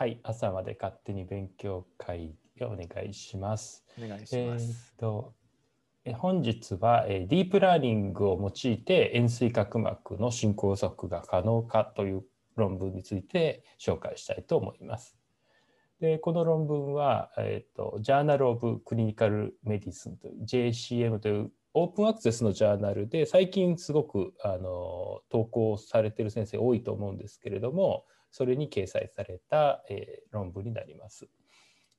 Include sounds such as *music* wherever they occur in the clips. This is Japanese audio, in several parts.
はい、朝まで勝手に勉強会をお願いします。お願いしえーっます。とえ本日は、えーディープラーニングを用いて円錐角膜の進行予測が可能かという論文について紹介したいと思います。でこの論文は、えーっと、ジャーナル・オブ・クリニカル・メディスンという JCM というオープンアクセスのジャーナルで最近すごくあの投稿されている先生多いと思うんですけれどもそれに掲載された、えー論文になります。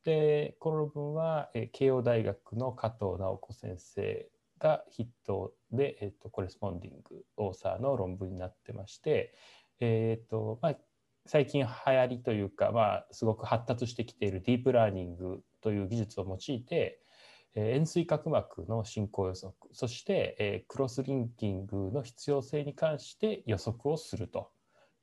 でこの論文は、えー慶応大学の加藤直子先生が筆頭で、えー、とコレスポンディングオーサーの論文になってまして、えーとまあ、最近流行りというか、まあ、すごく発達してきているディープラーニングという技術を用いて、えー円錐角膜の進行予測そして、えークロスリンキングの必要性に関して予測をすると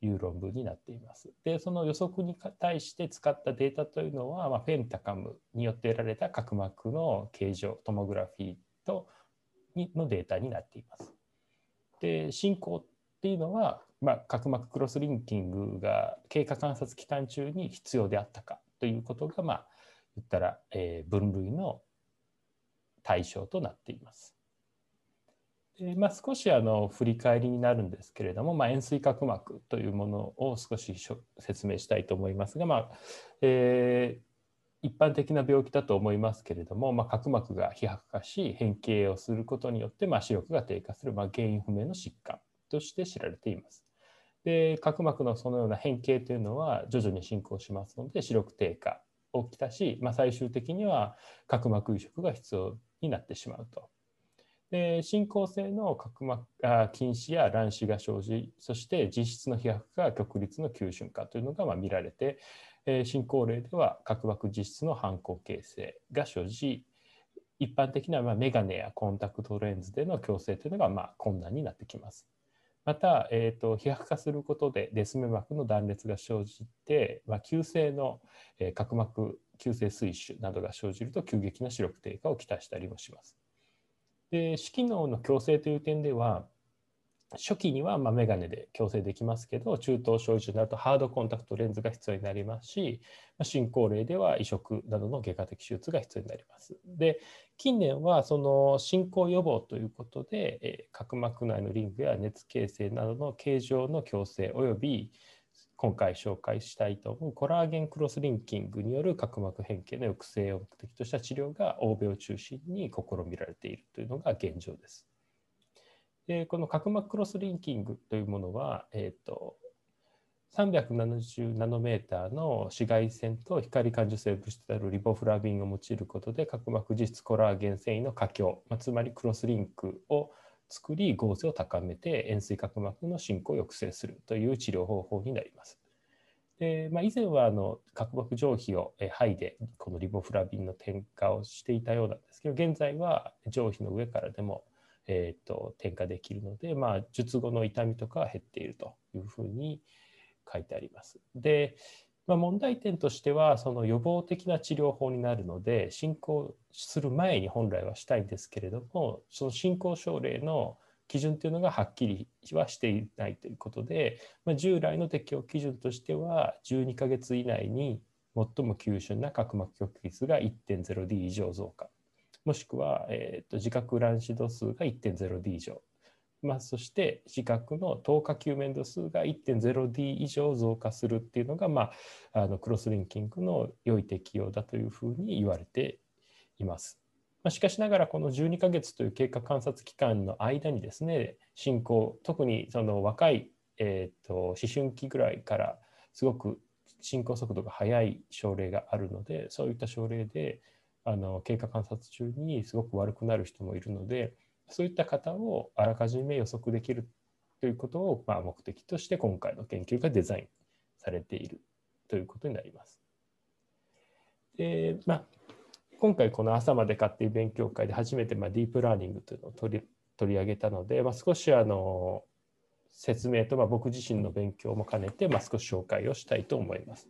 いう論文になっています。でその予測に対して使ったデータというのは、まあ、ペンタカムによって得られた角膜の形状トモグラフィーとにのデータになっています。で進行っていうのは、まあ、角膜クロスリンキングが経過観察期間中に必要であったかということが、まあ、言ったら、えー分類の対象となっています。でまあ、少しあの振り返りになるんですけれども、まあ、円錐角膜というものを少し説明したいと思いますが、まあえー一般的な病気だと思いますけれども、ま、角膜が肥白化し変形をすることによって、ま、視力が低下する、ま、原因不明の疾患として知られています。で角膜のそのような変形というのは徐々に進行しますので視力低下をきたし、ま、最終的には角膜移植が必要になってしまうと。で進行性の角膜あ筋腫や卵子が生じそして実質の飛躍が極率の急瞬化というのがま見られて、えー進行例では角膜実質の反抗形成が生じ一般的なまメガネやコンタクトレンズでの矯正というのがま困難になってきます。また、えー、と飛躍化することでデスメ膜の断裂が生じて、まあ、急性の、え角膜急性水腫などが生じると急激な視力低下をきたしたりもします。で視機能の矯正という点では初期にはまあメガネで矯正できますけど中等症以上になるとハードコンタクトレンズが必要になりますしま進行例では移植などの外科的手術が必要になります。で近年はその進行予防ということで、え角膜内のリングや熱形成などの形状の矯正および今回紹介したいと思うコラーゲンクロスリンキングによる角膜変形の抑制を目的とした治療が欧米を中心に試みられているというのが現状です。でこの角膜クロスリンキングというものは、えー、と370ナノメーターの紫外線と光感受性物質であるリボフラビンを用いることで角膜実質コラーゲン繊維の過強、まあ、つまりクロスリンクを作り合成を高めて円錐角膜の進行を抑制するという治療方法になります。でまあ、以前はあの角膜上皮を剥いでこのリボフラビンの添加をしていたようなんですけど現在は上皮の上からでも、えー、と添加できるので、まあ、術後の痛みとかは減っているというふうに書いてあります。で、まあ、問題点としてはその予防的な治療法になるので進行する前に本来はしたいんですけれどもその進行症例の基準というのがはっきりはしていないということで、まあ、従来の適用基準としては12ヶ月以内に最も急峻な角膜極率が 1.0D 以上増加。もしくは、えー、と自覚卵子度数が 1.0D 以上。まあ、そして視覚の透過球面度数が 1.0D 以上増加するっていうのが、まあ、あのクロスリンキングの良い適用だというふうに言われています。まあ、しかしながらこの12ヶ月という経過観察期間の間にですね進行特にその若い、えー、と思春期ぐらいからすごく進行速度が速い症例があるのでそういった症例であの経過観察中にすごく悪くなる人もいるのでそういった方をあらかじめ予測できるということをまあ目的として今回の研究がデザインされているということになります。でまあ、今回この朝までかっていう勉強会で初めてまあディープラーニングというのを取り取り上げたので、まあ、少しあの説明とまあ僕自身の勉強も兼ねてまあ少し紹介をしたいと思います。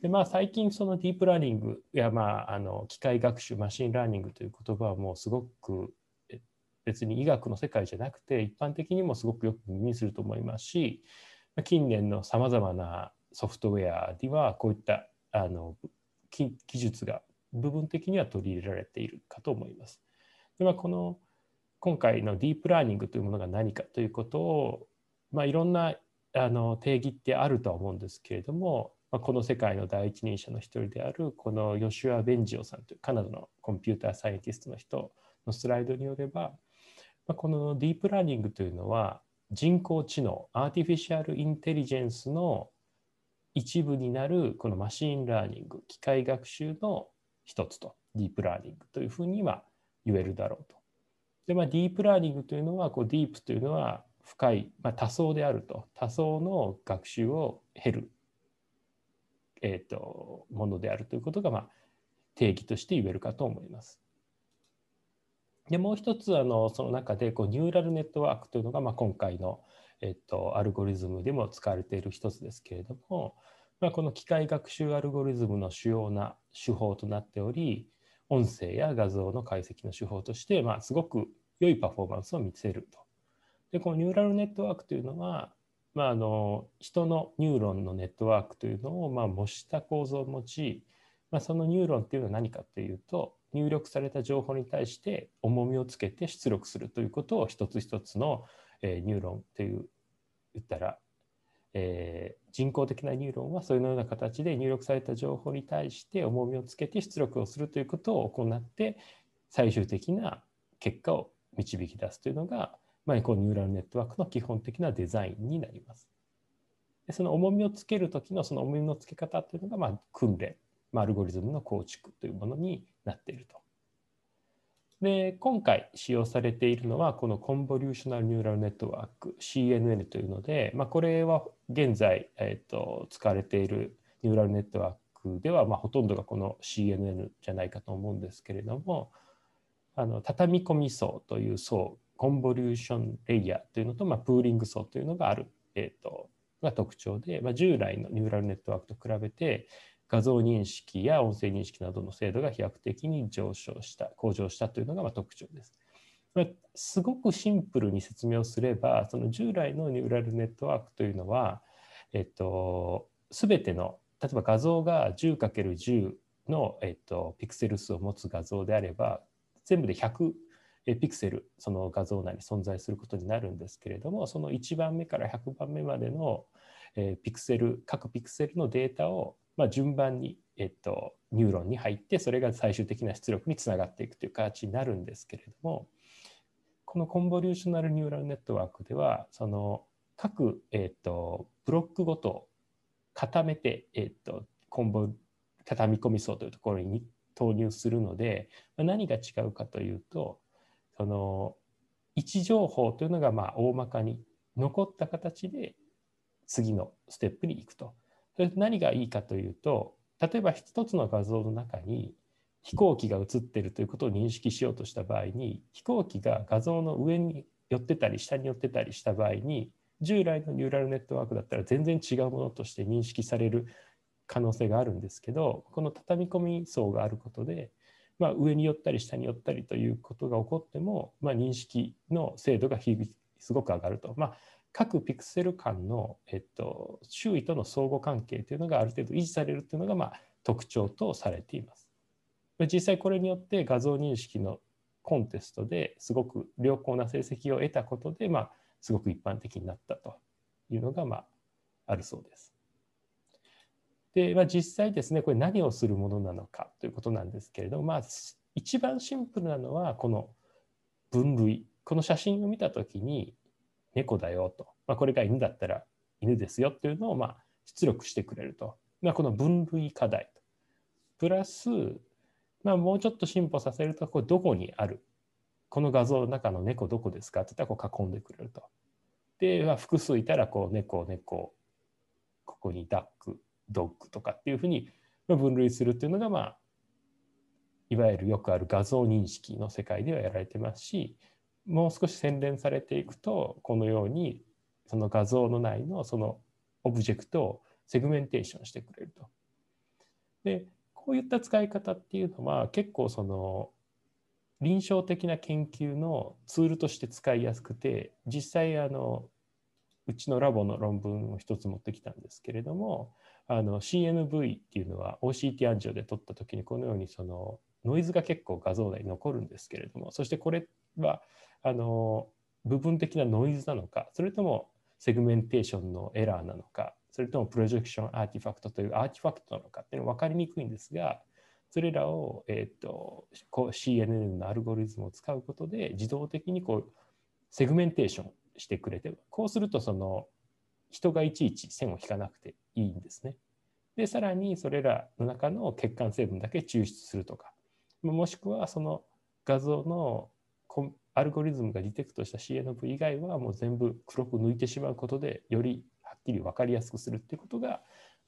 でまあ、最近そのディープラーニングやまああの機械学習 machine learning という言葉はもうすごく別に医学の世界じゃなくて一般的にもすごくよく耳にすると思いますし近年のさまざまなソフトウェアにはこういったあの技術が部分的には取り入れられているかと思います。でまあ、この今回のディープラーニングというものが何かということを、まあ、いろんなあの定義ってあるとは思うんですけれども、まあ、この世界の第一人者の一人であるこのヨシュア・ベンジオさんというカナダのコンピューターサイエンティストの人のスライドによれば、まあ、このディープラーニングというのは人工知能 artificial intelligence の一部になるこの machine learning 機械学習の一つとディープラーニングというふうには言えるだろうと。でまあ、ディープラーニングというのはこうディープというのは深い、まあ、多層であると多層の学習を経る、えーと、ものであるということが、まあ、定義として言えるかと思います。でもう一つあのその中でこうニューラルネットワークというのが、まあ、今回の、えっと、アルゴリズムでも使われている一つですけれども、まあ、この機械学習アルゴリズムの主要な手法となっており音声や画像の解析の手法として、まあ、すごく良いパフォーマンスを見せると。でこのニューラルネットワークというのは、まあ、あの人のニューロンのネットワークというのを、まあ、模した構造を持ち、まあ、そのニューロンっていうのは何かというと入力された情報に対して重みをつけて出力するということを一つ一つの、えー、ニューロンという言ったら、えー、人工的なニューロンはそういうような形で入力された情報に対して重みをつけて出力をするということを行って最終的な結果を導き出すというのが、まあ、このニューラルネットワークの基本的なデザインになります。でその重みをつける時のその重みのつけ方というのが、まあ、訓練、まあ、アルゴリズムの構築というものになっていると。で今回使用されているのはこのコンボリューショナルニューラルネットワーク CNN というので、まあ、これは現在、えーと、使われているニューラルネットワークでは、まあ、ほとんどがこの CNN じゃないかと思うんですけれどもあの畳み込み層という層コンボリューションレイヤーというのと、まあ、プーリング層というのがある、えーと、が特徴で、まあ、従来のニューラルネットワークと比べて画像認識や音声認識などの精度が飛躍的に上昇した、向上したというのがま特徴です。すごくシンプルに説明をすれば、その従来のニューラルネットワークというのは、えっと、全ての、例えば画像が 10×10 の、えっと、ピクセル数を持つ画像であれば、全部で100ピクセル、その画像内に存在することになるんですけれども、その1番目から100番目までの、えピクセル、各ピクセルのデータをまあ、順番に、えっと、ニューロンに入ってそれが最終的な出力につながっていくという形になるんですけれどもこの convolutional neural network ではその各、えっと、ブロックごと固めて、えっと、 convo 畳み込み層というところに投入するので、まあ、何が違うかというとその位置情報というのがまあ大まかに残った形で次のステップに行くと。それ何がいいかというと例えば一つの画像の中に飛行機が映ってるということを認識しようとした場合に飛行機が画像の上に寄ってたり下に寄ってたりした場合に従来のニューラルネットワークだったら全然違うものとして認識される可能性があるんですけどこの畳み込み層があることで、まあ、上に寄ったり下に寄ったりということが起こっても、まあ、認識の精度がすごく上がると。まあ各ピクセル間の、えっと、周囲との相互関係というのがある程度維持されるというのが、まあ、特徴とされています。実際これによって画像認識のコンテストですごく良好な成績を得たことで、まあ、すごく一般的になったというのが、まあ、あるそうです。で、まあ、実際ですねこれ何をするものなのかということなんですけれども、まあ、一番シンプルなのはこの分類この写真を見た時に猫だよと、まあ、これが犬だったら犬ですよっていうのをまあ出力してくれると、まあ、この分類課題と。プラス、まあ、もうちょっと進歩させるとこれどこにある。この画像の中の猫どこですかって言ったらこう囲んでくれると。で、まあ、複数いたらこう猫猫ここに duck dog とかっていうふうに分類するっていうのがまあいわゆるよくある画像認識の世界ではやられてますしもう少し洗練されていくとこのようにその画像の内のそのオブジェクトをセグメンテーションしてくれると。でこういった使い方っていうのは結構その臨床的な研究のツールとして使いやすくて実際あのうちのラボの論文を一つ持ってきたんですけれどもあの CNV っていうのは OCT 暗示で撮った時にこのようにそのノイズが結構画像内に残るんですけれどもそしてこれはあの部分的なノイズなのかそれとも segmentation のエラーなのかそれとも projection artifact という artifact なのかっていうのは分かりにくいんですがそれらを、えーと、CNN のアルゴリズムを使うことで自動的にこう segmentation してくれてこうするとその人がいちいち線を引かなくていいんですね。でさらにそれらの中の血管成分だけ抽出するとかもしくはその画像のこのアルゴリズムが detect した CNV 以外はもう全部黒く抜いてしまうことでよりはっきり分かりやすくするっていうことが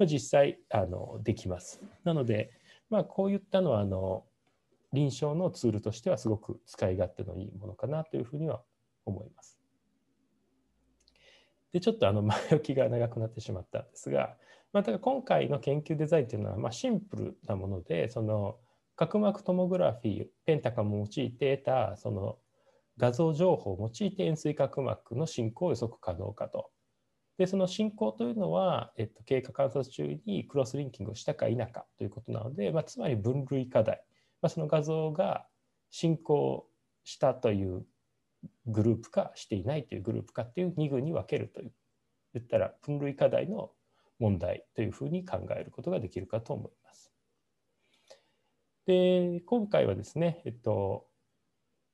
実際あのできます。なので、まあ、こういったのはあの臨床のツールとしてはすごく使い勝手のいいものかなというふうには思います。でちょっとあの *laughs* 前置きが長くなってしまったんですが、まあ、だ今回の研究デザインというのはまあシンプルなものでその角膜トモグラフィーペンタカムを用いて得たその画像情報を用いて円錐角膜の進行を予測可能かと。でその進行というのは、えっと、経過観察中にクロスリンキングをしたか否かということなので、まあ、つまり分類課題、まあ、その画像が進行したというグループかしていないというグループかっていう2群に分けるという言ったら分類課題の問題というふうに考えることができるかと思います。で今回はですね、えっと、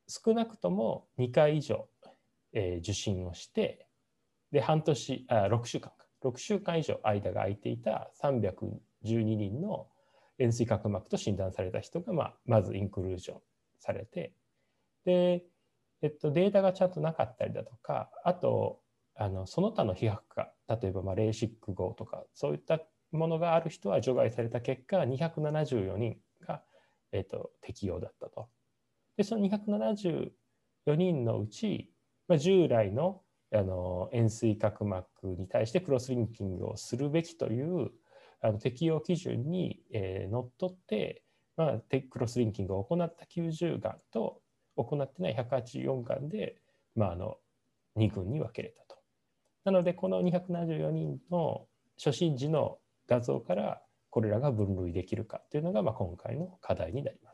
少なくとも2回以上、えー、受診をしてで半年あ6週間か6週間以上間が空いていた312人の円錐角膜と診断された人が、まあ、まずインクルージョンされてで、えっと、データがちゃんとなかったりだとかあとあのその他の被白化例えばまあレーシック号とかそういったものがある人は除外された結果274人が、えっと、適用だったと。でその274人のうち、まあ、従来のあの円錐角膜に対してクロスリンキングをするべきというあの適用基準に、えー、のっとって、まあ、クロスリンキングを行った90がんと行ってない184がんで、まあ、あの2群に分けれたと。なのでこの274人の初診時の画像からこれらが分類できるかというのが、まあ、今回の課題になります。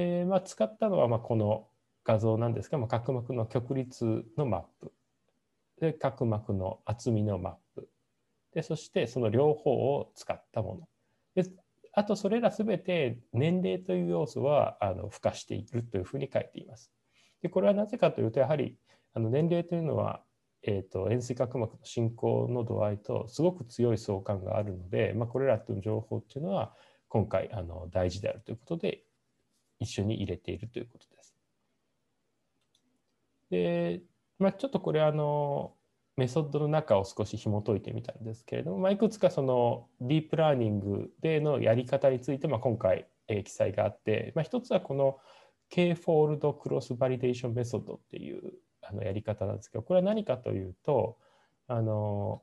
でまあ、使ったのはまあこの画像なんですが、まあ、角膜の極率のマップ。で角膜の厚みのマップ。でそしてその両方を使ったもの。であとそれら全て年齢という要素はあの付加しているというふうに書いています。でこれはなぜかというとやはりあの年齢というのは、えーと、円錐角膜の進行の度合いとすごく強い相関があるので、まあ、これらという情報っていうのは今回あの大事であるということで一緒に入れているということです。で、まあ、ちょっとこれあのメソッドの中を少し紐解いてみたんですけれども、まあ、いくつかそのディープラーニングでのやり方について、まあ、今回、え、記載があって、まあ、一つはこの K フォールドクロスバリデーションメソッドっていうあのやり方なんですけどこれは何かというとあの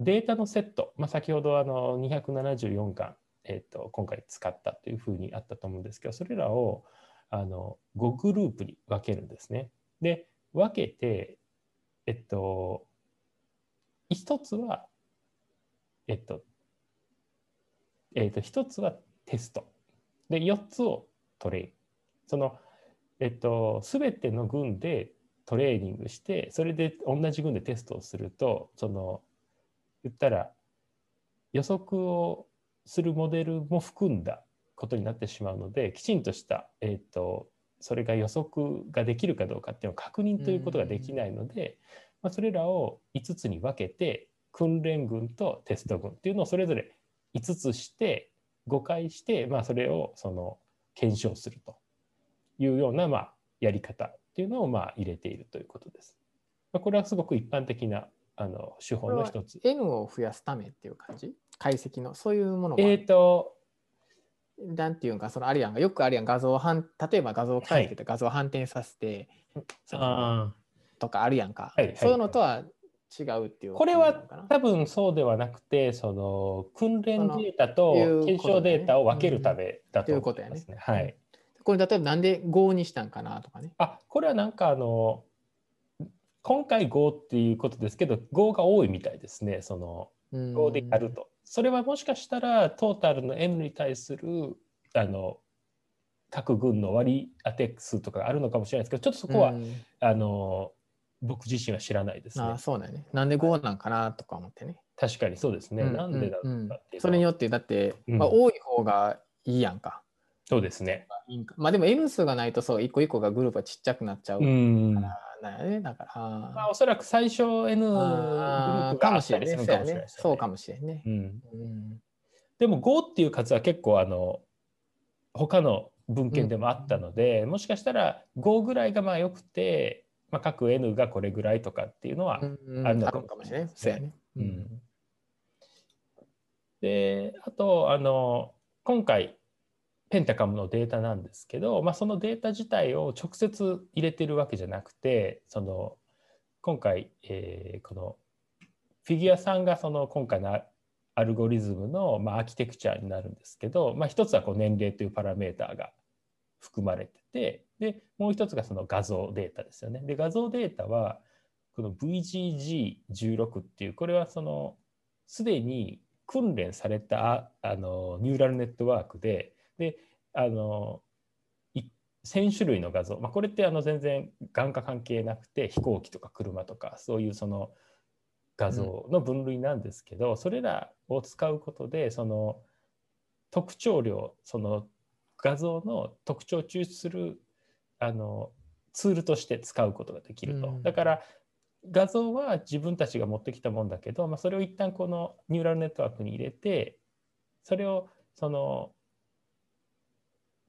データのセット、まあ、先ほどあの274巻えーと、今回使ったというふうにあったと思うんですけどそれらをあの5グループに分けるんですね。で分けてえっと一つはえっとえっと一つはテストで4つをトレインそのえっと全ての群でトレーニングしてそれで同じ群でテストをするとその言ったら予測をするモデルも含んだことになってしまうのできちんとした、えーと、それが予測ができるかどうかっていうのを確認ということができないので、まあ、それらを5つに分けて訓練群とテスト群っていうのをそれぞれ5つして5回して、まあ、それをその検証するというような、まあ、やり方っていうのをまあ入れているということです。まあ、これはすごく一般的なあの手法の一つ。N を増やすためっていう感じ？解析のそういうものがえっ、ー、となんていうかそのあるやんがよくあるやん画像を反例えば画像を変えて画像を反転させて、はい、とかあるやんか、はいはい、そういうのとは違うっていうこれは多分そうではなくてその訓練データと検証データを分けるためだと思いますね。はい、これ例えばなんで5にしたんかなとかね。あこれはなんかあの今回5っていうことですけど5が多いみたいですね。その5でやると。それはもしかしたらトータルの M に対するあの各軍の割り当て数とかあるのかもしれないですけどちょっとそこは、あの僕自身は知らないですね。あそうだね。なんで5なんかなとか思ってね。確かにそうですね。うん、なんでだろうかっていう、それによってだって、まあ、多い方がいいやんか。そうですね。まあでも N 数がないとそう一個一個がグループはちっちゃくなっちゃうからだよね。だから。まあおそらく最初 N グループかもしれないね。そうかもしれんね。うん、でも5っていう数は結構あの他の文献でもあったので、うん、もしかしたら5ぐらいがまあよくて、まあ、各 N がこれぐらいとかっていうのはあるのかもしれないですね。うん、であとあの今回ペンタカムのデータなんですけど、まあ、そのデータ自体を直接入れてるわけじゃなくてその今回、えー、このフィギュアさんがその今回のアルゴリズムの、まあ、アーキテクチャになるんですけど、まあ、一つはこう年齢というパラメーターが含まれててでもう一つがその画像データですよね。で画像データはこの VGG16 っていうこれはそのすでに訓練されたあのニューラルネットワークでであの1000種類の画像、まあ、これってあの全然眼科関係なくて飛行機とか車とかそういうその画像の分類なんですけど、うん、それらを使うことでその特徴量その画像の特徴を抽出するあのツールとして使うことができると。うん、だから画像は自分たちが持ってきたもんだけど、まあ、それを一旦このニューラルネットワークに入れてそれをその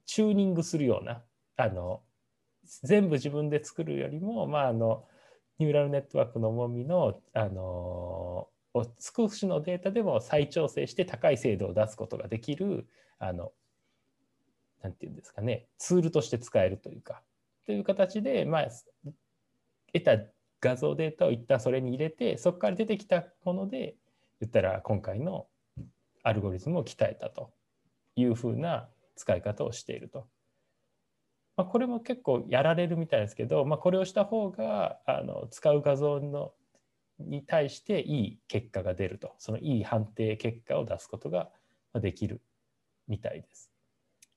チューニングするようなあの全部自分で作るよりも、まあ、あのニューラルネットワークの重みのあの少しのデータでも再調整して高い精度を出すことができるあのなんていうんですかねツールとして使えるというかという形で、まあ、得た画像データを一旦それに入れてそこから出てきたもので言ったら今回のアルゴリズムを鍛えたというふうな使い方をしていると。まあ、これも結構やられるみたいですけど、まあ、これをした方があの使う画像のに対していい結果が出るとそのいい判定結果を出すことができるみたいです。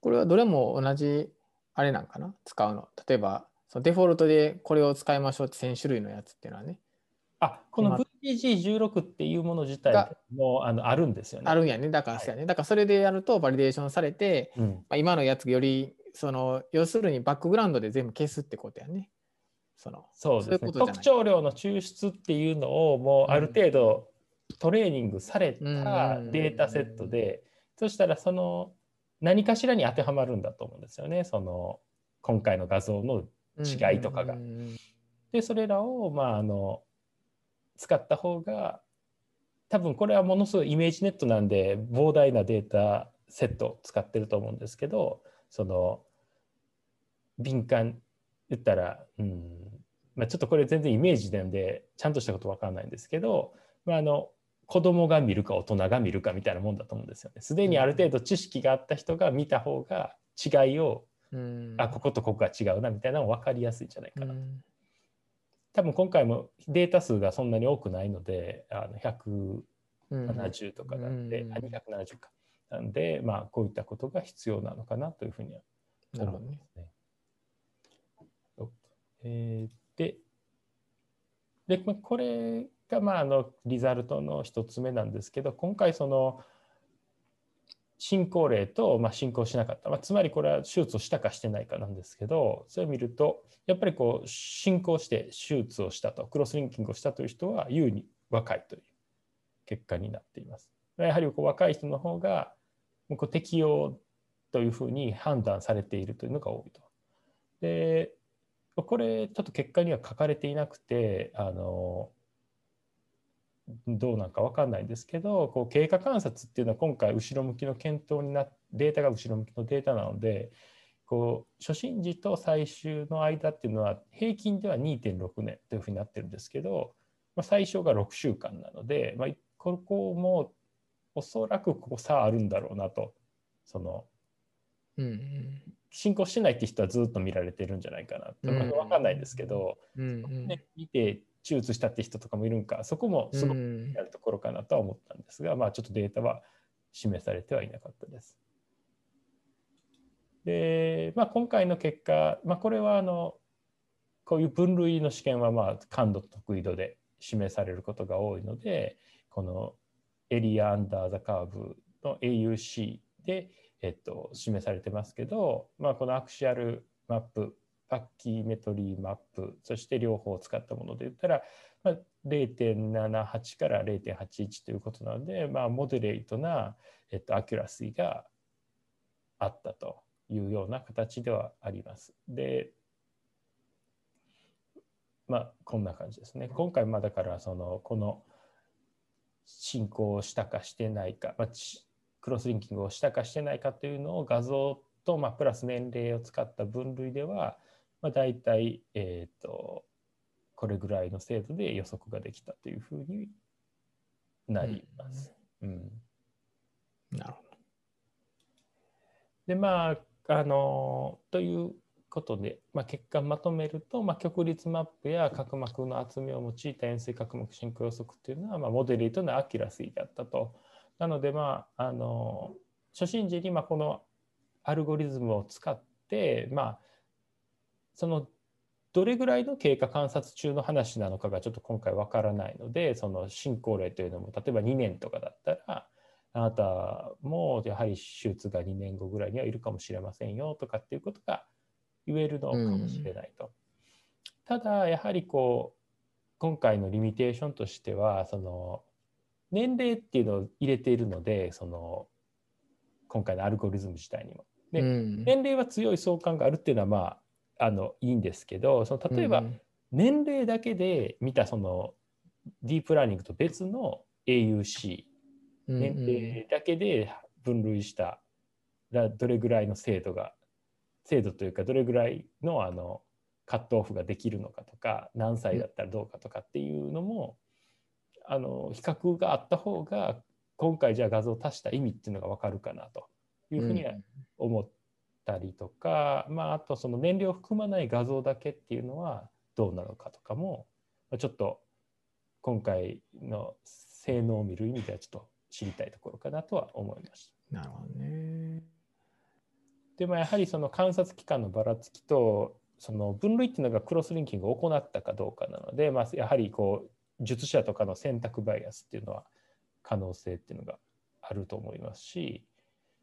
これはどれも同じあれなんかな？使うの例えばそのデフォルトでこれを使いましょうって1000種類のやつっていうのはねあこの VPG16 っていうもの自体もあのあるんですよね。あるんやね。だからそうやね。だからそれでやるとバリデーションされて、うん、まあ、今のやつよりその要するにバックグラウンドで全部消すってことやね。そのそうですね特徴量の抽出っていうのをもうある程度トレーニングされたデータセットで、そしたらその何かしらに当てはまるんだと思うんですよね。その今回の画像の違いとかが。でそれらをまああの使った方が多分これはものすごい ImageNet なんで膨大なデータセットを使ってると思うんですけどその敏感言ったら、うんまあ、ちょっとこれ全然イメージなんでちゃんとしたこと分かんないんですけど、まあ、あの子供が見るか大人が見るかみたいなもんだと思うんですよね。すでにある程度知識があった人が見た方が違いを、うん、あこことここが違うなみたいなの分かりやすいんじゃないかなと。うん多分今回もデータ数がそんなに多くないのであの170とかなんで、うん、あ270か。なんで、まあ、こういったことが必要なのかなというふうには思いますね。えー、ででこれがまああのリザルトの一つ目なんですけど今回その進行例と、まあ、進行しなかった、まあ、つまりこれは手術をしたかしてないかなんですけどそれを見るとやっぱりこう進行して手術をしたとクロスリンキングをしたという人は優に若いという結果になっています。やはりこう若い人の方がこう適用というふうに判断されているというのが多いと。でこれちょっと結果には書かれていなくてあのどうなんか分かんないんですけどこう経過観察っていうのは今回後ろ向きの検討になデータが後ろ向きのデータなのでこう初診時と最終の間っていうのは平均では2.6年というふうになってるんですけど、まあ、最小が6週間なので、まあ、ここもおそらくここ差あるんだろうなとその、うん、進行してないって人はずっと見られてるんじゃないかなって、うん、分かんないですけど、うんね、見て手術したって人とかもいるんかそこもすごくやるところかなとは思ったんですが、まあちょっとデータは示されてはいなかったです。で、まあ、今回の結果、まあ、これはあのこういう分類の試験はまあ感度と得意度で示されることが多いのでこの area under the curve の AUC で、えっと、示されてますけど、まあ、この axial map pachymetry map そして両方を使ったもので言ったら、まあ、0.78から0.81ということなので、まあ、 moderate な、えっと、 accuracy があったというような形ではあります。でまあこんな感じですね。今回まあだからそのこの進行したかしてないか、まあ、クロスリンキングをしたかしてないかというのを画像と、まあ、プラス年齢を使った分類では、まあ、大体、えーと、これぐらいの精度で予測ができたというふうになります。うん、うん、なるほど。でまああのということで、まあ、結果まとめると、まあ、曲率マップや角膜の厚みを用いた円錐角膜進行予測っていうのは、まあ、 moderate の accuracy であったと。なので、まあ、あの初診時にまあこのアルゴリズムを使って、まあ、そのどれぐらいの経過観察中の話なのかがちょっと今回わからないのでその進行例というのも例えば2年とかだったらあなたもやはり手術が2年後ぐらいにはいるかもしれませんよとかっていうことが言えるのかもしれないと。うん、ただやはりこう今回のリミテーションとしてはその年齢っていうのを入れているのでその今回のアルゴリズム自体にも。で、うん、年齢は強い相関があるっていうのはまああのいいんですけどその例えば年齢だけで見たそのディープラーニングと別の AUC 年齢だけで分類したどれぐらいの精度が精度というかどれぐらいのあのカットオフができるのかとか何歳だったらどうかとかっていうのも、あの比較があった方が今回じゃあ画像を足した意味っていうのが分かるかなというふうには思ったりとか、うん、まああとその燃料を含まない画像だけっていうのはどうなのかとかもちょっと今回の性能を見る意味ではちょっと知りたいところかなとは思いました。なるほどね。でもやはりその観察期間のばらつきとその分類っていうのがクロスリンキングを行ったかどうかなので、まあ、やはりこう術者とかの選択バイアスっていうのは可能性っていうのがあると思いますし、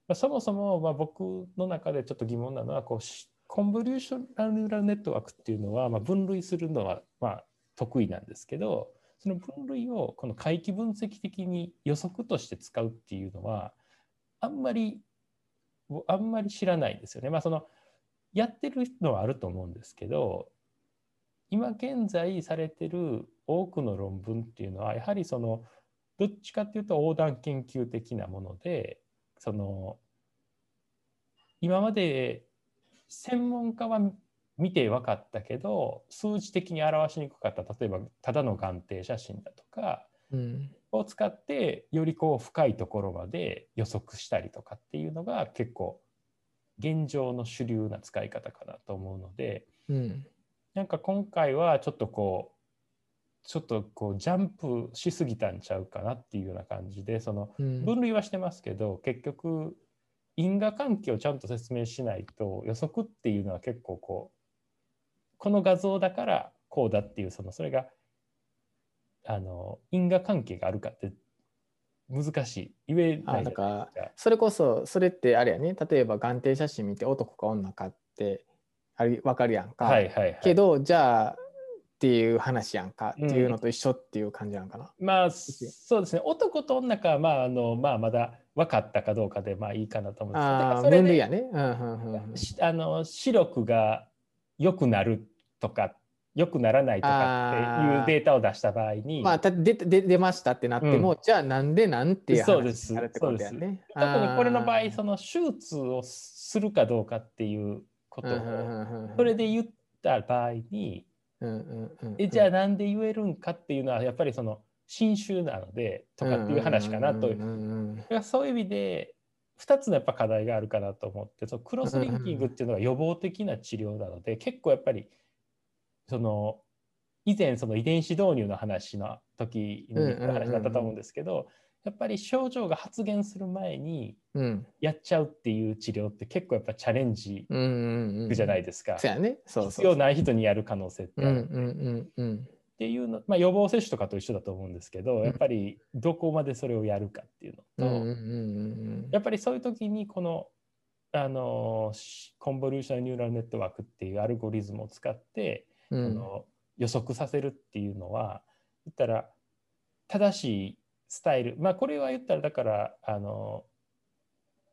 まあ、そもそもまあ僕の中でちょっと疑問なのはこうコンボリューショナルネットワークっていうのはまあ分類するのはまあ得意なんですけどその分類をこの回帰分析的に予測として使うっていうのはあんまりあんまり知らないですよね。まあそのやってるのはあると思うんですけど今現在されてる多くの論文っていうのはやはりそのどっちかっていうと横断研究的なものでその今まで専門家は見て分かったけど数値的に表しにくかった例えばただの眼底写真だとかを使ってよりこう深いところまで予測したりとかっていうのが結構現状の主流な使い方かなと思うので、うん、なんか今回はちょっとこうちょっとこうジャンプしすぎたんちゃうかなっていうような感じでその分類はしてますけど、結局因果関係をちゃんと説明しないと予測っていうのは結構こうこの画像だからこうだっていうそのそれがあの因果関係があるかって難しい。言えないだからそれこそそれってあれやね。例えば眼底写真見て男か女かってあれ分かるやんか、はいはいはい、けどじゃあっていう話やんかっていうのと一緒っていう感じなんかな、うん、まあそうですね。男と女かまああのまあまだ分かったかどうかでまあいいかなと思うんですけどそれで、ね。うんうんうん、あの視力が良くなるとか良くならないとかっていうデータを出した場合に。まあ、でで出ましたってなっても、うん、じゃあなんでなんていう話になるってことだよね。特にこれの場合その手術をするかどうかっていうことをそれで言った場合にえじゃあなんで言えるんかっていうのはやっぱりその新種なのでとかっていう話かなという。そういう意味で2つのやっぱ課題があるかなと思ってそのクロスリンキングっていうのは予防的な治療なので、結構やっぱりその以前その遺伝子導入の話の時に話だったと思うんですけど、やっぱり症状が発現する前にやっちゃうっていう治療って結構やっぱチャレンジじゃないですか。必要ない人にやる可能性ってある。っていうの、まあ、予防接種とかと一緒だと思うんですけど、やっぱりどこまでそれをやるかっていうのと、やっぱりそういう時にこのあのコンボリューションニューラルネットワークっていうアルゴリズムを使って、うん、の予測させるっていうのは言ったら正しいスタイル。まあこれは言ったらだからあの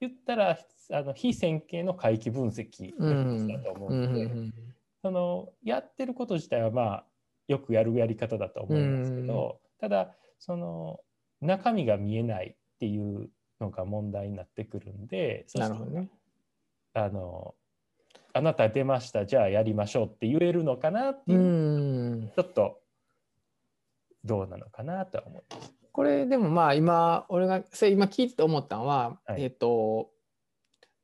言ったらあの非線形の回帰分析だと思うので、そのやってること自体はまあよくやるやり方だと思いますけど、ただその中身が見えないっていうのが問題になってくるんでなるほど、ね、あのあなた出ましたじゃあやりましょうって言えるのかなっていうちょっとどうなのかなとは思います。これでもまあ今俺がそれ今聞いて思ったのは、はい、えっ、ー、と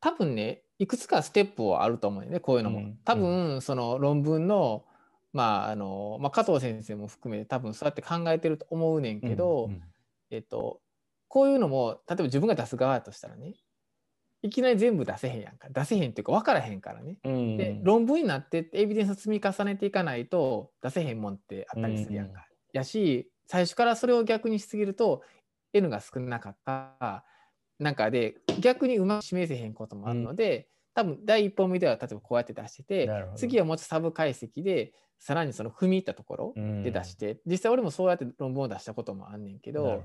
多分ねいくつかステップはあると思うよねこういうのも。多分その論文のまああのまあ、加藤先生も含めて多分そうやって考えてると思うねんけど、うんうん、えっと、こういうのも例えば自分が出す側としたらねいきなり全部出せへんやんか。出せへんっていうか分からへんからね、うん、で論文になってエビデンスを積み重ねていかないと出せへんもんってあったりするやんか、うん、やし最初からそれを逆にしすぎると N が少なかった。なんかで逆にうまく示せへんこともあるので、うん、多分第一本目では例えばこうやって出してて次はもうちょっとサブ解析でさらにその踏み入ったところで出して、実際俺もそうやって論文を出したこともあんねんけど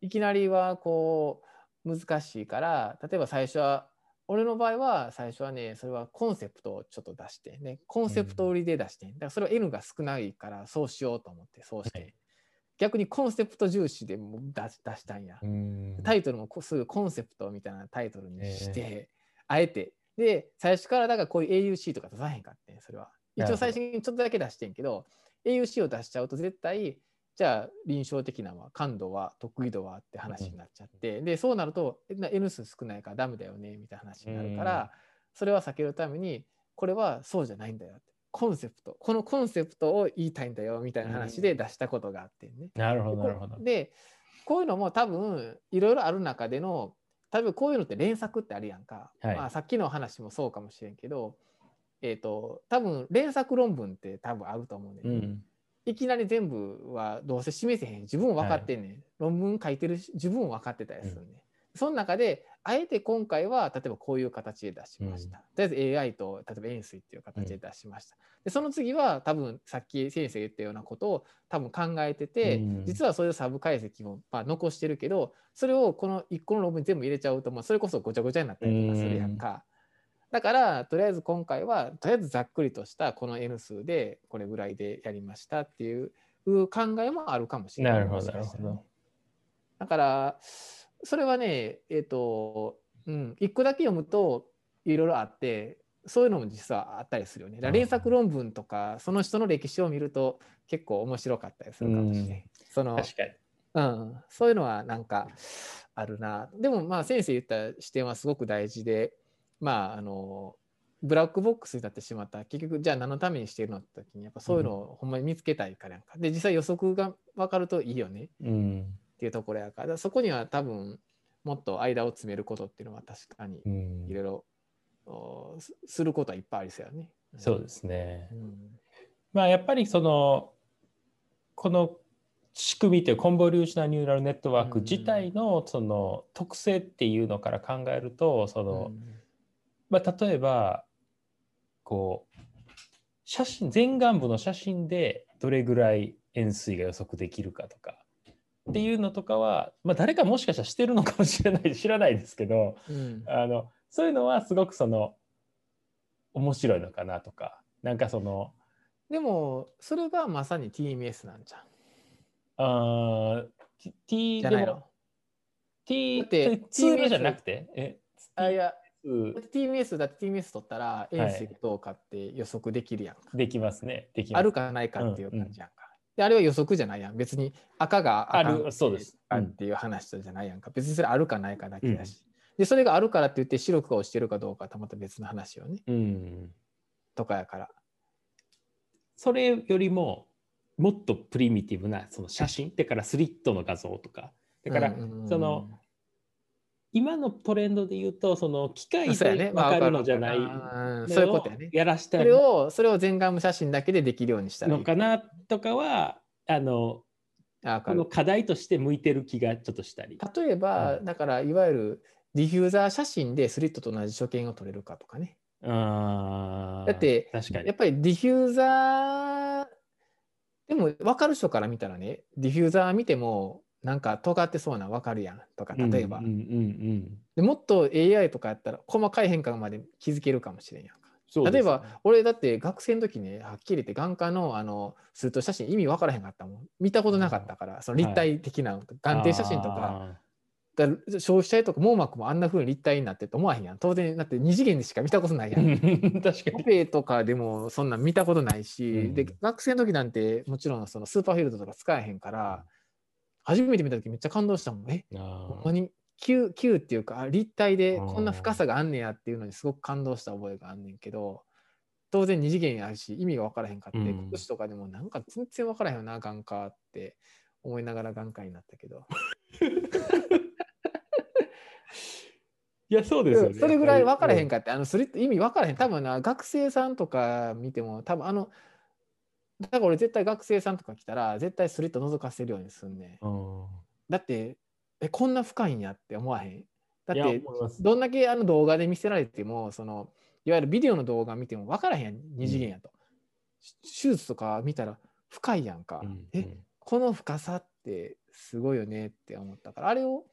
いきなりはこう難しいから例えば最初は俺の場合は最初はねそれはコンセプトをちょっと出してねコンセプト売りで出して、だからそれは N が少ないからそうしようと思ってそうして、はい、逆にコンセプト重視でも出出したんや。タイトルもそういうコンセプトみたいなタイトルにして、あえて。で最初からだからこういう AUC とか出さへんかってそれは。一応最初にちょっとだけ出してんけど AUC を出しちゃうと絶対じゃあ臨床的なは感度は得意度はって話になっちゃって、うん、でそうなると N 数少ないからダメだよねみたいな話になるから、うん、それは避けるためにこれはそうじゃないんだよってコンセプトこのコンセプトを言いたいんだよみたいな話で出したことがあってね。うん、なるほどなるほど。でこういうのも多分いろいろある中での例えばこういうのって連作ってあるやんか、はい、まあ、さっきの話もそうかもしれんけど、えーと、多分連作論文って多分あると思うね。うん。いきなり全部はどうせ示せへん。自分分かってんねん、はい、論文書いてる自分分かってたりするね、うん、その中であえて今回は例えばこういう形で出しました、うん、とりあえず AI と例えば円錐っていう形で出しました、うん、でその次は多分さっき先生言ったようなことを多分考えてて、実はそういうサブ解析もまあ残してるけどそれをこの1個の論文に全部入れちゃうと、まあ、それこそごちゃごちゃになったりとかするやんか。だからとりあえず今回はとりあえずざっくりとしたこの N 数でこれぐらいでやりましたっていう考えもあるかもしれない。なるほど、なるほど。だから、それはね、えっ、ー、と、うん、一個だけ読むといろいろあって、そういうのも実はあったりするよね。連作論文とか、その人の歴史を見ると結構面白かったりするかもしれない。その確かに。うん、そういうのはなんかあるな。でもまあ先生言った視点はすごく大事で、まああのブラックボックスになってしまったら結局じゃあ何のためにしてるの？って時にやっぱそういうのをほんまに見つけたいからやんか、で実際予測が分かるといいよね、うん、っていうところやからそこには多分もっと間を詰めることっていうのは確かにいろいろすることはいっぱいありそうやね。そうですね。うん、まあやっぱりそのこの仕組みというコンボリューショナルニューラルネットワーク自体のその特性っていうのから考えるとその、まあ、例えばこう写真前眼部の写真でどれぐらい円錐が予測できるかとかっていうのとかは、まあ、誰かもしかしたらしてるのかもしれない知らないですけど、うん、あのそういうのはすごくその面白いのかなとかなんかそのでもそれがまさに TMS なんじゃん。あ T じゃないの？T って TMS じゃなくて？えあいやうん、TMS だって TMS 取ったら遠赤どうかって予測できるやんか、はい、できますねできあるかないかっていう感じやんか、うんうん、であれは予測じゃないやん。別に赤があるそうです。っていう話じゃないやんか。別にそれあるかないかだけだし、でそれがあるからって言って白くをしてるかどうかはまた別の話よね。うん、とかやから。それよりももっとプリミティブなその写真。*laughs* だからスリットの画像とか。だからその今のトレンドで言うとその機械で分かるのじゃないそういうことやね。やらしたそれをそれを全画ム写真だけでできるようにしたのかなとかはあのこの課題として向いてる気がちょっとしたり。例えば、だからいわゆるディフューザー写真でスリットと同じ所見を取れるかとかね。あだって確かに。やっぱりディフューザーでも分かる人から見たらねディフューザー見てもなんか尖ってそうな分かるやんとか例えば、うんうんでもっと AI とかやったら細かい変化まで気づけるかもしれんやんか。ね、例えば俺だって学生の時ねはっきり言って眼科のあのスリット写真意味分からへんかったもん。見たことなかったからその立体的な眼底写真とか。だ消費者とか網膜もあんなふうに立体になってって思わへんやん。当然だって二次元でしか見たことないやん。*laughs* 確かに。オペとかでもそんなん見たことないし、うん。で学生の時なんてもちろんそのスーパーフィールドとか使えへんから初めて見た時めっちゃ感動したもん。えほんまに球球っていうかあ立体でこんな深さがあんねやっていうのにすごく感動した覚えがあんねんけど当然二次元やるし意味が分からへんかって、うん。今年とかでもなんか全然分からへんよな眼科って思いながら眼科になったけど。いやそうですよね。それぐらい分からへんかかって、あのスリット意味分からへん。多分な学生さんとか見ても多分あのだから俺絶対学生さんとか来たら絶対スリット覗かせるようにすんねん。だってえこんな深いんやって思わへん？だってどんだけあの動画で見せられてもそのいわゆるビデオの動画見ても分からへん二次元やと、手術とか見たら深いやんか、うんえこの深さってすごいよねって思ったから。あれを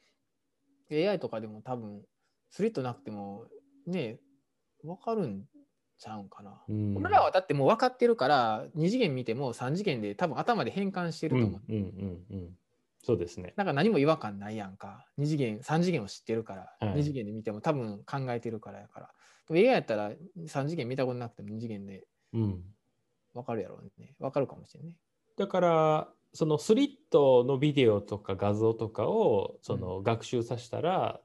AI とかでも多分スリットなくてもね分かるんちゃうんかな、うん。俺らはだってもう分かってるから2次元見ても3次元で多分頭で変換してると思う、うんうんうんうん。そうですね。だから何も違和感ないやんか。2次元3次元を知ってるから、はい。2次元で見ても多分考えてるからやから。でも AI やったら3次元見たことなくても2次元でうん。分かるやろうね。分かるかもしれんね。だからそのスリットのビデオとか画像とかをその学習させたら、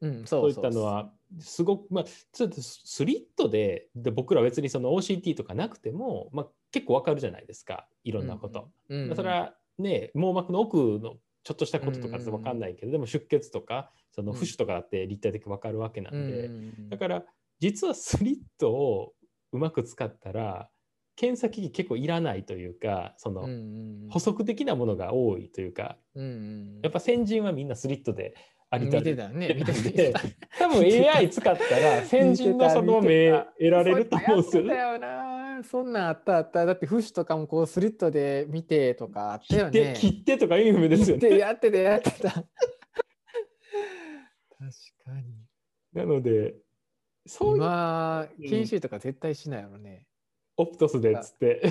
うんそいっそう。うそうたのはすごくまあちょっとスリットでで僕ら別にその OCT とかなくても、まあ、結構わかるじゃないですか。いろんなこと。うんうん。まあそれはね網膜の奥のちょっとしたこととかって分かんないけど、でも出血とかその浮腫とかだって立体的に分かるわけなんで、うんうんうん。だから実はスリットをうまく使ったら検査機器結構いらないというかその、うんうんうん。補足的なものが多いというかうんうん。やっぱ先人はみんなスリットで見てたよね。*laughs* 見てた。多分 AI 使ったら *laughs* 先人のその目得られると思うんですよね。そんなんあったあった。だってフッシュとかもこうスリットで見てとかあったよね。切ってとかいう夢ですよね。でやってたやってた。*laughs* 確かに。なのでそう今う。ん研修とか絶対しないやろね、オプトスでっつって。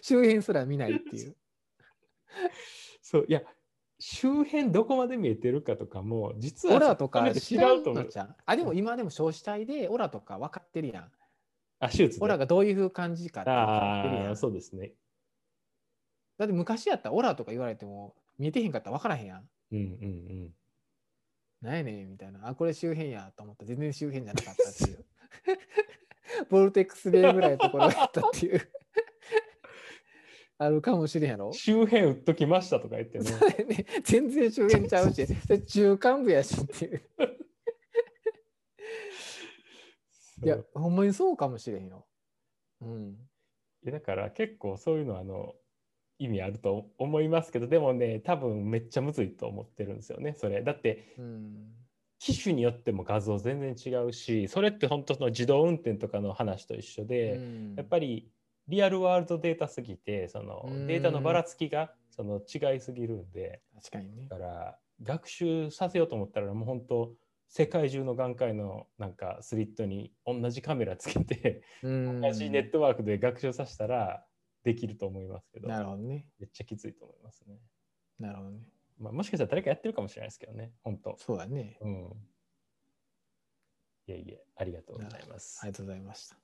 周辺すら見ないっていう。そういや周辺どこまで見えてるかとかも実はオラとか違知らうんと思う。のじゃんあでも今でも少子体でオラとか分かってるやんあ手術でオラがどういう感じかって分かってるやああんそうですね。だって昔やったらオラとか言われても見えてへんかったら分からへんやんうんうんなんやねんみたいな。あ、これ周辺やと思ったら全然周辺じゃなかったっていう。*laughs* ボルテックスベイぐらいのところやったっていう。あるかもしれんやろ？うん。周辺打っときましたとか言ってね。ね、*laughs* 全然周辺ちゃうし、*laughs* それ中間部やしっていう。いや、ほんまにそうかもしれんよ。うん。いやだから結構そういうのはあの意味あると思いますけどでもね多分めっちゃむずいと思ってるんですよねそれだってうん。機種によっても画像全然違うしそれって本当その自動運転とかの話と一緒で、うんやっぱりリアルワールドデータすぎてそのうんデータのばらつきがその違いすぎるんで確かにねだ。から学習させようと思ったらもう本当世界中の眼科医のなんかスリットに同じカメラつけてうん同じネットワークで学習させたらできると思いますけどなるほどね。めっちゃきついと思いますね。なるほどね。まあ、もしかしたら誰かやってるかもしれないですけどね、本当。そうだね。うん。いえいえ、ありがとうございます。ありがとうございました。